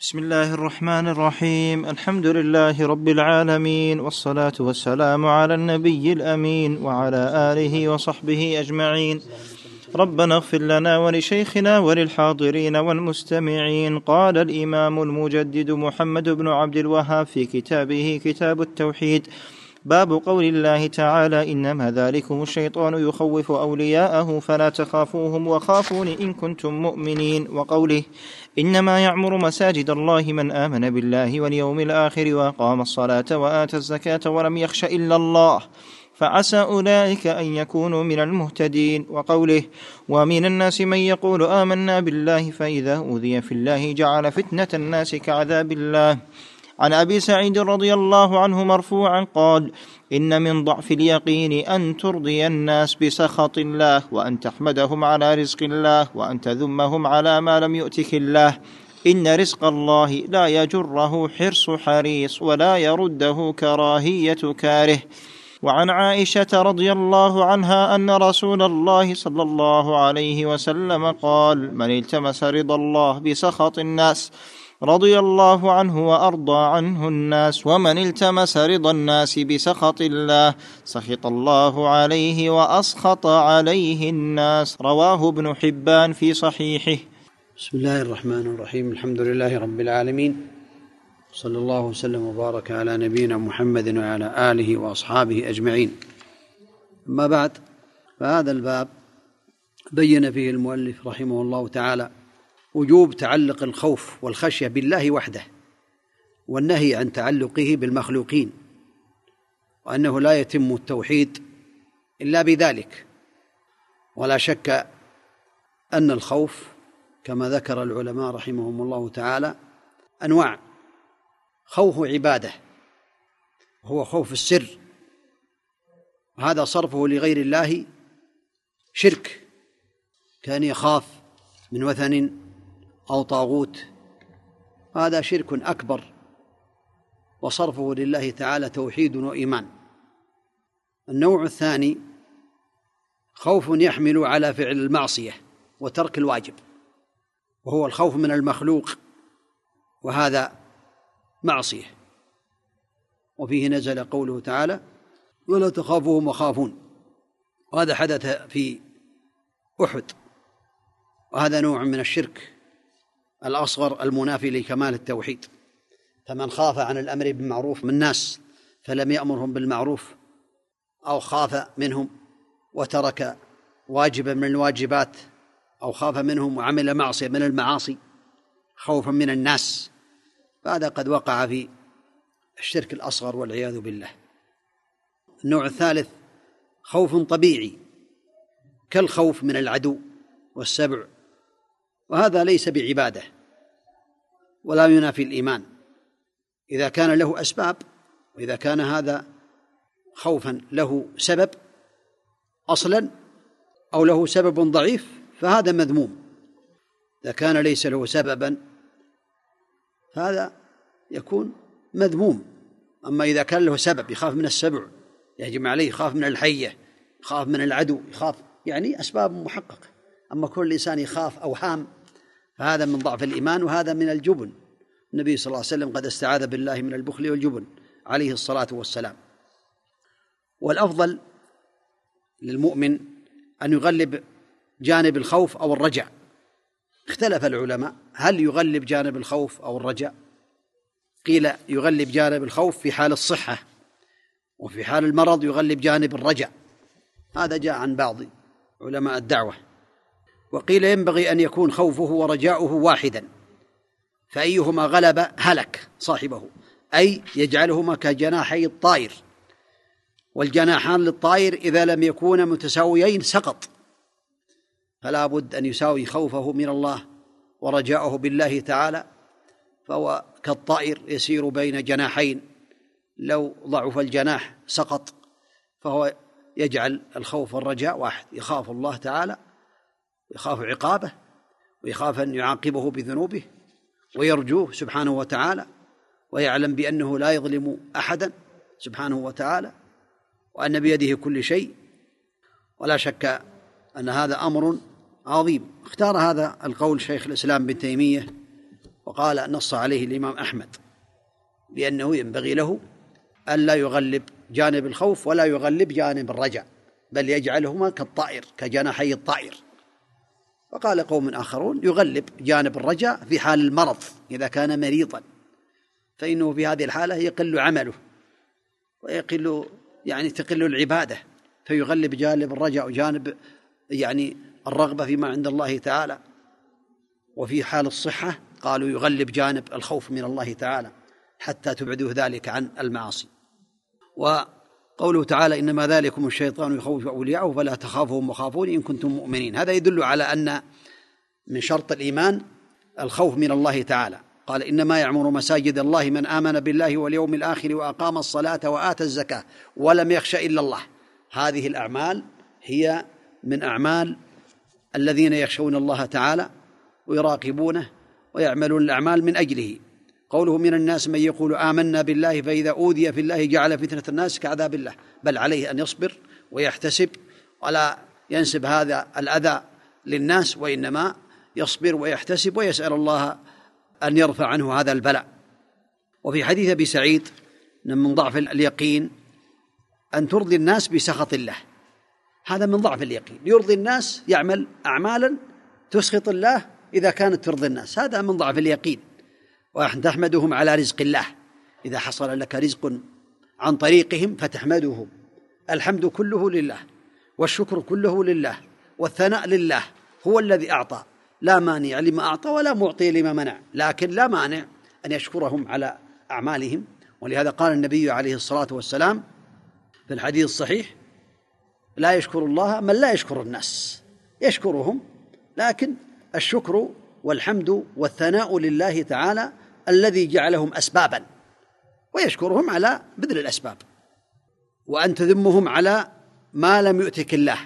بسم الله الرحمن الرحيم الحمد لله رب العالمين والصلاه والسلام على النبي الامين وعلى اله وصحبه اجمعين ربنا اغفر لنا ولشيخنا وللحاضرين والمستمعين قال الامام المجدد محمد بن عبد الوهاب في كتابه كتاب التوحيد باب قول الله تعالى إنما ذلكم الشيطان يخوف أولياءه فلا تخافوهم وخافون إن كنتم مؤمنين وقوله إنما يعمر مساجد الله من آمن بالله واليوم الآخر وأقام الصلاة وآتى الزكاة ولم يخش إلا الله فعسى أولئك أن يكونوا من المهتدين وقوله ومن الناس من يقول آمنا بالله فإذا أوذي في الله جعل فتنة الناس كعذاب الله عن أبي سعيد رضي الله عنه مرفوعا قال إن من ضعف اليقين أن ترضي الناس بسخط الله وأن تحمدهم على رزق الله وأن تذمهم على ما لم يؤتك الله. إن رزق الله لا يجره حرص حريص ولا يرده كراهية كاره. وعن عائشة رضي الله عنها أن رسول الله صلى الله عليه وسلم قال من التمس رضا الله بسخط الناس رضي الله عنه وأرضى عنه الناس ومن التمس رضا الناس بسخط الله سخط الله عليه وأسخط عليه الناس. رواه ابن حبان في صحيحه. بسم الله الرحمن الرحيم. الحمد لله رب العالمين. صلى الله وسلم وبارك على نبينا محمد وعلى آله وأصحابه أجمعين. أما بعد فهذا الباب بين فيه المؤلف رحمه الله تعالى وجوب تعلق الخوف والخشية بالله وحده والنهي عن تعلقه بالمخلوقين وأنه لا يتم التوحيد إلا بذلك. ولا شك أن الخوف كما ذكر العلماء رحمهم الله تعالى أنواع. خوف عبادة هو خوف السر. وهذا صرفه لغير الله شرك. كان يخاف من وثن أو طاغوت. هذا شرك أكبر. وصرفه لله تعالى توحيد وإيمان. النوع الثاني خوف يحمل على فعل المعصية وترك الواجب. وهو الخوف من المخلوق وهذا معصية. وفيه نزل قوله تعالى ولا تخافوهم وخافون وهذا حدث في أحد. وهذا نوع من الشرك. الأصغر المنافي لكمال التوحيد. فمن خاف عن الأمر بالمعروف من الناس فلم يأمرهم بالمعروف أو خاف منهم وترك واجبا من الواجبات أو خاف منهم وعمل معصية من المعاصي خوفا من الناس فهذا قد وقع في الشرك الأصغر والعياذ بالله. النوع الثالث خوف طبيعي كالخوف من العدو والسبع وهذا ليس بعبادة ولا ينافي الإيمان. إذا كان له أسباب وإذا كان هذا خوفا له سبب أصلا أو له سبب ضعيف فهذا مذموم. إذا كان ليس له سببا فهذا يكون مذموم. أما إذا كان له سبب يخاف من السبع يهجم عليه يخاف من الحية يخاف من العدو يخاف يعني أسباب محققة. أما كل إنسان يخاف اوهام فهذا من ضعف الإيمان وهذا من الجبن. النبي صلى الله عليه وسلم قد استعاذ بالله من البخل والجبن عليه الصلاة والسلام. والأفضل للمؤمن أن يغلب جانب الخوف أو الرجع اختلف العلماء هل يغلب جانب الخوف أو الرجاء؟ قيل يغلب جانب الخوف في حال الصحة وفي حال المرض يغلب جانب الرجع هذا جاء عن بعض علماء الدعوة. وقيل ينبغي أن يكون خوفه ورجاؤه واحدا فأيهما غلب هلك صاحبه أي يجعلهما كجناحي الطائر. والجناحان للطائر إذا لم يكونا متساويين سقط. فلا بد أن يساوي خوفه من الله ورجاؤه بالله تعالى فهو كالطائر يسير بين جناحين. لو ضعف الجناح سقط فهو يجعل الخوف والرجاء واحد يخاف الله تعالى يخاف عقابه ويخاف أن يعاقبه بذنوبه ويرجوه سبحانه وتعالى ويعلم بأنه لا يظلم أحدا سبحانه وتعالى وأن بيده كل شيء. ولا شك أن هذا أمر عظيم. اختار هذا القول شيخ الإسلام ابن تيمية وقال نص عليه الإمام أحمد بأنه ينبغي له ألا يغلب جانب الخوف ولا يغلب جانب الرجع بل يجعلهما كالطائر كجناحي الطائر. وقال قوم آخرون يغلب جانب الرجاء في حال المرض إذا كان مريضا. فإنه في هذه الحالة يقل عمله ويقل يعني تقل العبادة. فيغلب جانب الرجاء وجانب يعني الرغبة فيما عند الله تعالى. وفي حال الصحة قالوا يغلب جانب الخوف من الله تعالى حتى تبعدوه ذلك عن المعاصي. وقوله تعالى إنما ذلكم الشيطان يخوف أولياءه فلا تخافهم وخافون إن كنتم مؤمنين. هذا يدل على أن من شرط الإيمان الخوف من الله تعالى. قال إنما يعمر مساجد الله من آمن بالله واليوم الآخر وأقام الصلاة وآتى الزكاة ولم يخش إلا الله. هذه الأعمال هي من أعمال الذين يخشون الله تعالى ويراقبونه ويعملون الأعمال من أجله. قوله من الناس من يقول آمنا بالله فإذا أوذي في الله جعل فتنة الناس كعذاب الله. بل عليه أن يصبر ويحتسب ولا ينسب هذا الأذى للناس وإنما يصبر ويحتسب ويسأل الله أن يرفع عنه هذا البلاء. وفي حديث أبي سعيد من ضعف اليقين أن ترضي الناس بسخط الله. هذا من ضعف اليقين. يرضي الناس يعمل أعمالا تسخط الله إذا كانت ترضي الناس. هذا من ضعف اليقين. وأن تحمدهم على رزق الله. إذا حصل لك رزق عن طريقهم فتحمدهم الحمد كله لله والشكر كله لله والثناء لله هو الذي أعطى. لا مانع لما أعطى ولا معطي لما منع. لكن لا مانع أن يشكرهم على أعمالهم. ولهذا قال النبي عليه الصلاة والسلام في الحديث الصحيح لا يشكر الله من لا يشكر الناس. يشكرهم لكن الشكر والحمد والثناء لله تعالى الذي جعلهم اسبابا ويشكرهم على بذل الأسباب. وأن تذمهم على ما لم يؤتك الله.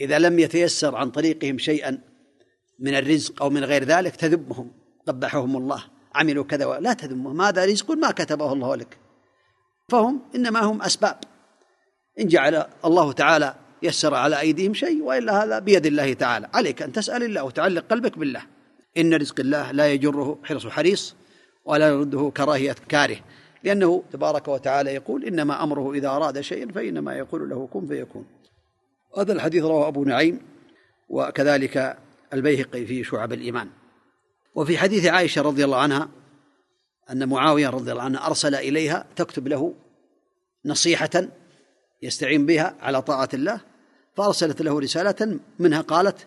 إذا لم يتيسر عن طريقهم شيئا من الرزق أو من غير ذلك تذمهم. قبحهم الله. عملوا كذا لا تذمهم. هذا رزق؟ ما كتبه الله لك. فهم إنما هم أسباب. إن جعل الله تعالى يسر على أيديهم شيء وإلا هذا بيد الله تعالى. عليك أن تسأل الله وتعلق قلبك بالله. إن رزق الله لا يجره حرص حريص. ولا يرده كراهية كاره. لأنه تبارك وتعالى يقول إنما أمره إذا أراد شيئا فإنما يقول له كن فيكون. هذا الحديث رواه أبو نعيم وكذلك البيهقي في شعب الإيمان. وفي حديث عائشة رضي الله عنها أن معاوية رضي الله عنه أرسل إليها تكتب له نصيحة يستعين بها على طاعة الله فأرسلت له رسالة منها قالت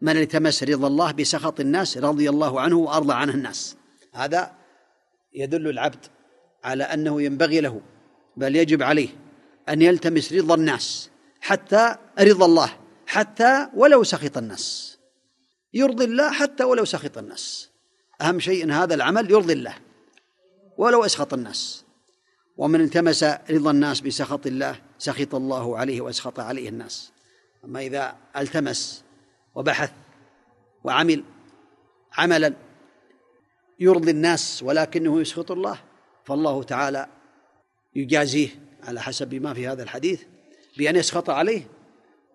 من التمس رضا الله بسخط الناس رضي الله عنه وأرضى عنه الناس. هذا يدل العبد على أنه ينبغي له بل يجب عليه أن يلتمس رضا الناس حتى رضا الله حتى ولو سخط الناس. يرضي الله حتى ولو سخط الناس. أهم شيء إن هذا العمل يرضي الله ولو أسخط الناس. ومن التمس رضا الناس بسخط الله سخط الله عليه وأسخط عليه الناس. أما إذا التمس وبحث وعمل عملا يرضي الناس ولكنه يسخط الله فالله تعالى يجازيه على حسب ما في هذا الحديث بأن يسخط عليه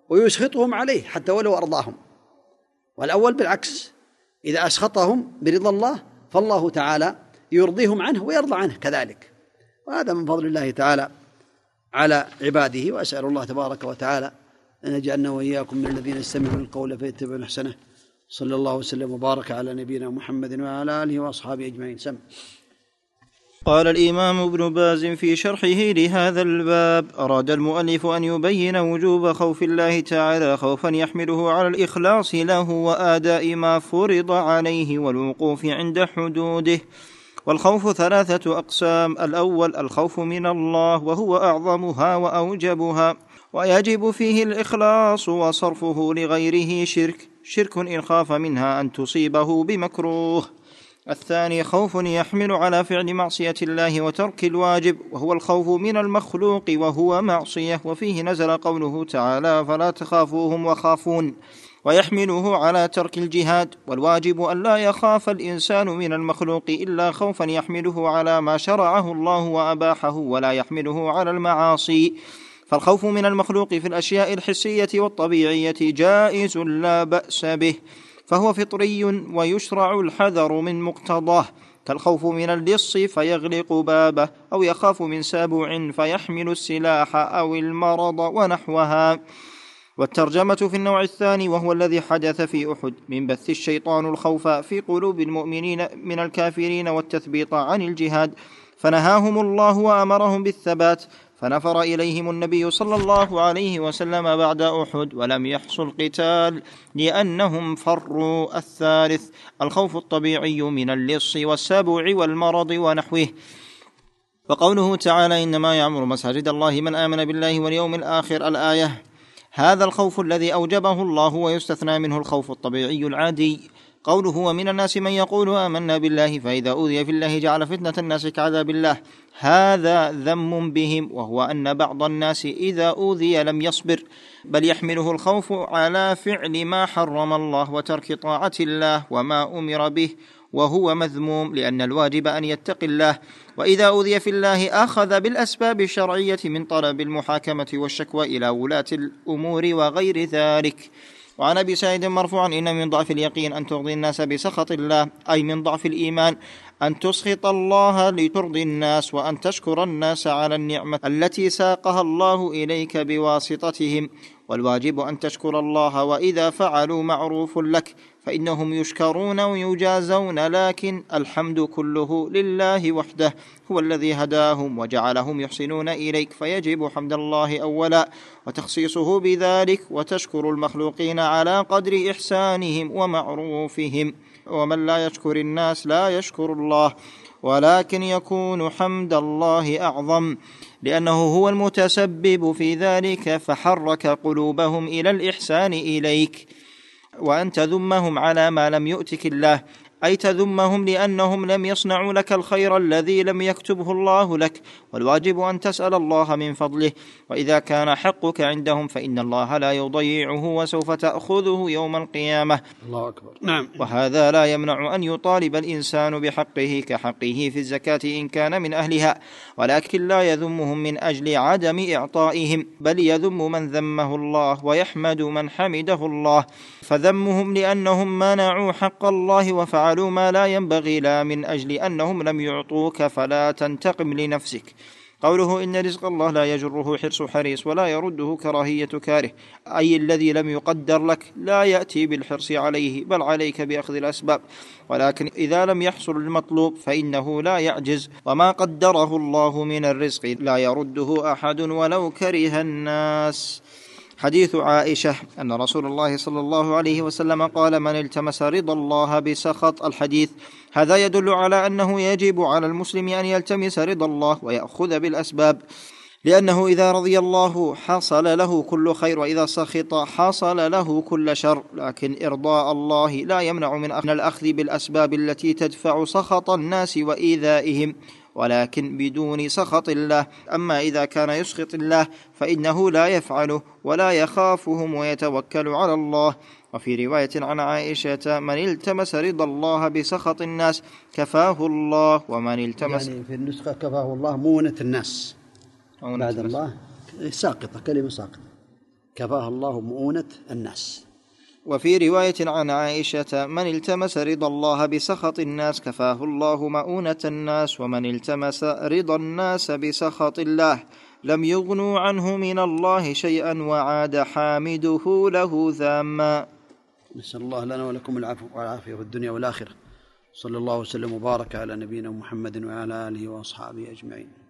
ويسخطهم عليه حتى ولو أرضاهم. والأول بالعكس إذا أسخطهم برضا الله فالله تعالى يرضيهم عنه ويرضى عنه كذلك. وهذا من فضل الله تعالى على عباده وأسأل الله تبارك وتعالى أن يجعلنا وإياكم من الذين يستمعون القول فيتبعون أحسنه. صلى الله وسلم وبارك على نبينا محمد وعلى آله وأصحابه أجمعين. سم. قال الإمام ابن باز في شرحه لهذا الباب أراد المؤلف أن يبين وجوب خوف الله تعالى خوفا يحمله على الإخلاص له وآداء ما فرض عليه والوقوف عند حدوده. والخوف ثلاثة أقسام الأول الخوف من الله وهو أعظمها وأوجبها ويجب فيه الإخلاص وصرفه لغيره شرك. شرك إن خاف منها أن تصيبه بمكروه. الثاني خوف يحمل على فعل معصية الله وترك الواجب وهو الخوف من المخلوق وهو معصية. وفيه نزل قوله تعالى فلا تخافوهم وخافون. ويحمله على ترك الجهاد. والواجب أن لا يخاف الإنسان من المخلوق إلا خوفا يحمله على ما شرعه الله وأباحه ولا يحمله على المعاصي. فالخوف من المخلوق في الأشياء الحسية والطبيعية جائز لا بأس به فهو فطري ويشرع الحذر من مقتضاه. كالخوف من اللص فيغلق بابه أو يخاف من سبع فيحمل السلاح أو المرض ونحوها. والترجمة في النوع الثاني وهو الذي حدث في أحد من بث الشيطان الخوف في قلوب المؤمنين من الكافرين والتثبيط عن الجهاد. فنهاهم الله وأمرهم بالثبات فنفر إليهم النبي صلى الله عليه وسلم بعد أحد ولم يحصل قتال لأنهم فروا الثالث الخوف الطبيعي من اللص والسبع والمرض ونحوه. وقوله تعالى إنما يعمر مساجد الله من آمن بالله واليوم الآخر. الآية هذا الخوف الذي أوجبه الله ويستثنى منه الخوف الطبيعي العادي. قوله ومن الناس من يقول آمنا بالله فإذا أوذي في الله جعل فتنة الناس كعذاب الله. هذا ذم بهم وهو أن بعض الناس إذا أوذي لم يصبر بل يحمله الخوف على فعل ما حرم الله وترك طاعة الله وما أمر به وهو مذموم لأن الواجب أن يتقي الله. وإذا أوذي في الله أخذ بالأسباب الشرعية من طلب المحاكمة والشكوى إلى ولاة الأمور وغير ذلك. وعن أبي سعيد مرفوعا إن من ضعف اليقين أن ترضي الناس بسخط الله أي من ضعف الإيمان أن تسخط الله لترضي الناس وأن تشكر الناس على النعمة التي ساقها الله إليك بواسطتهم. والواجب أن تشكر الله وإذا فعلوا معروف لك فإنهم يشكرون ويجازون لكن الحمد كله لله وحده هو الذي هداهم وجعلهم يحسنون إليك فيجب حمد الله اولا وتخصيصه بذلك وتشكر المخلوقين على قدر إحسانهم ومعروفهم ومن لا يشكر الناس لا يشكر الله ولكن يكون حمد الله أعظم. لأنه هو المتسبب في ذلك فحرك قلوبهم إلى الإحسان إليك وأن تذمهم على ما لم يؤتك الله. أي تذمهم لأنهم لم يصنعوا لك الخير الذي لم يكتبه الله لك والواجب أن تسأل الله من فضله. وإذا كان حقك عندهم فإن الله لا يضيعه وسوف تأخذه يوم القيامة. الله أكبر. نعم. وهذا لا يمنع أن يطالب الإنسان بحقه كحقه في الزكاة إن كان من أهلها ولكن لا يذمهم من أجل عدم إعطائهم بل يذم من ذمه الله ويحمد من حمده الله. فذمهم لأنهم منعوا حق الله وفعلوا فعلوا ما لا ينبغي لا من أجل أنهم لم يعطوك فلا تنتقم لنفسك. قوله إن رزق الله لا يجره حرص حريص ولا يرده كراهية كاره. أي الذي لم يقدر لك لا يأتي بالحرص عليه بل عليك بأخذ الأسباب. ولكن إذا لم يحصل المطلوب فإنه لا يعجز. وما قدره الله من الرزق لا يرده أحد ولو كره الناس. حديث عائشة أن رسول الله صلى الله عليه وسلم قال من التمس رضا الله بسخط الحديث هذا يدل على أنه يجب على المسلم أن يلتمس رضا الله ويأخذ بالأسباب لأنه إذا رضي الله حصل له كل خير وإذا سخط حصل له كل شر لكن إرضاء الله لا يمنع من الأخذ بالأسباب التي تدفع سخط الناس وإيذائهم. ولكن بدون سخط الله. أما إذا كان يسخط الله فإنه لا يفعله ولا يخافهم ويتوكل على الله. وفي رواية عن عائشة من التمس رضا الله بسخط الناس كفاه الله ومن التمس يعني في النسخة كفاه الله مونة الناس. بعد الله ساقطة كلمة ساقطة. كفاه الله مؤونه الناس. وفي رواية عن عائشة من التمس رضا الله بسخط الناس كفاه الله مؤونة الناس ومن التمس رضا الناس بسخط الله لم يغنوا عنه من الله شيئا وعاد حامده له ذاما. نسأل الله لنا ولكم العفو والعافية في الدنيا والآخرة. صلى الله وسلم وبارك على نبينا محمد وعلى آله وأصحابه أجمعين.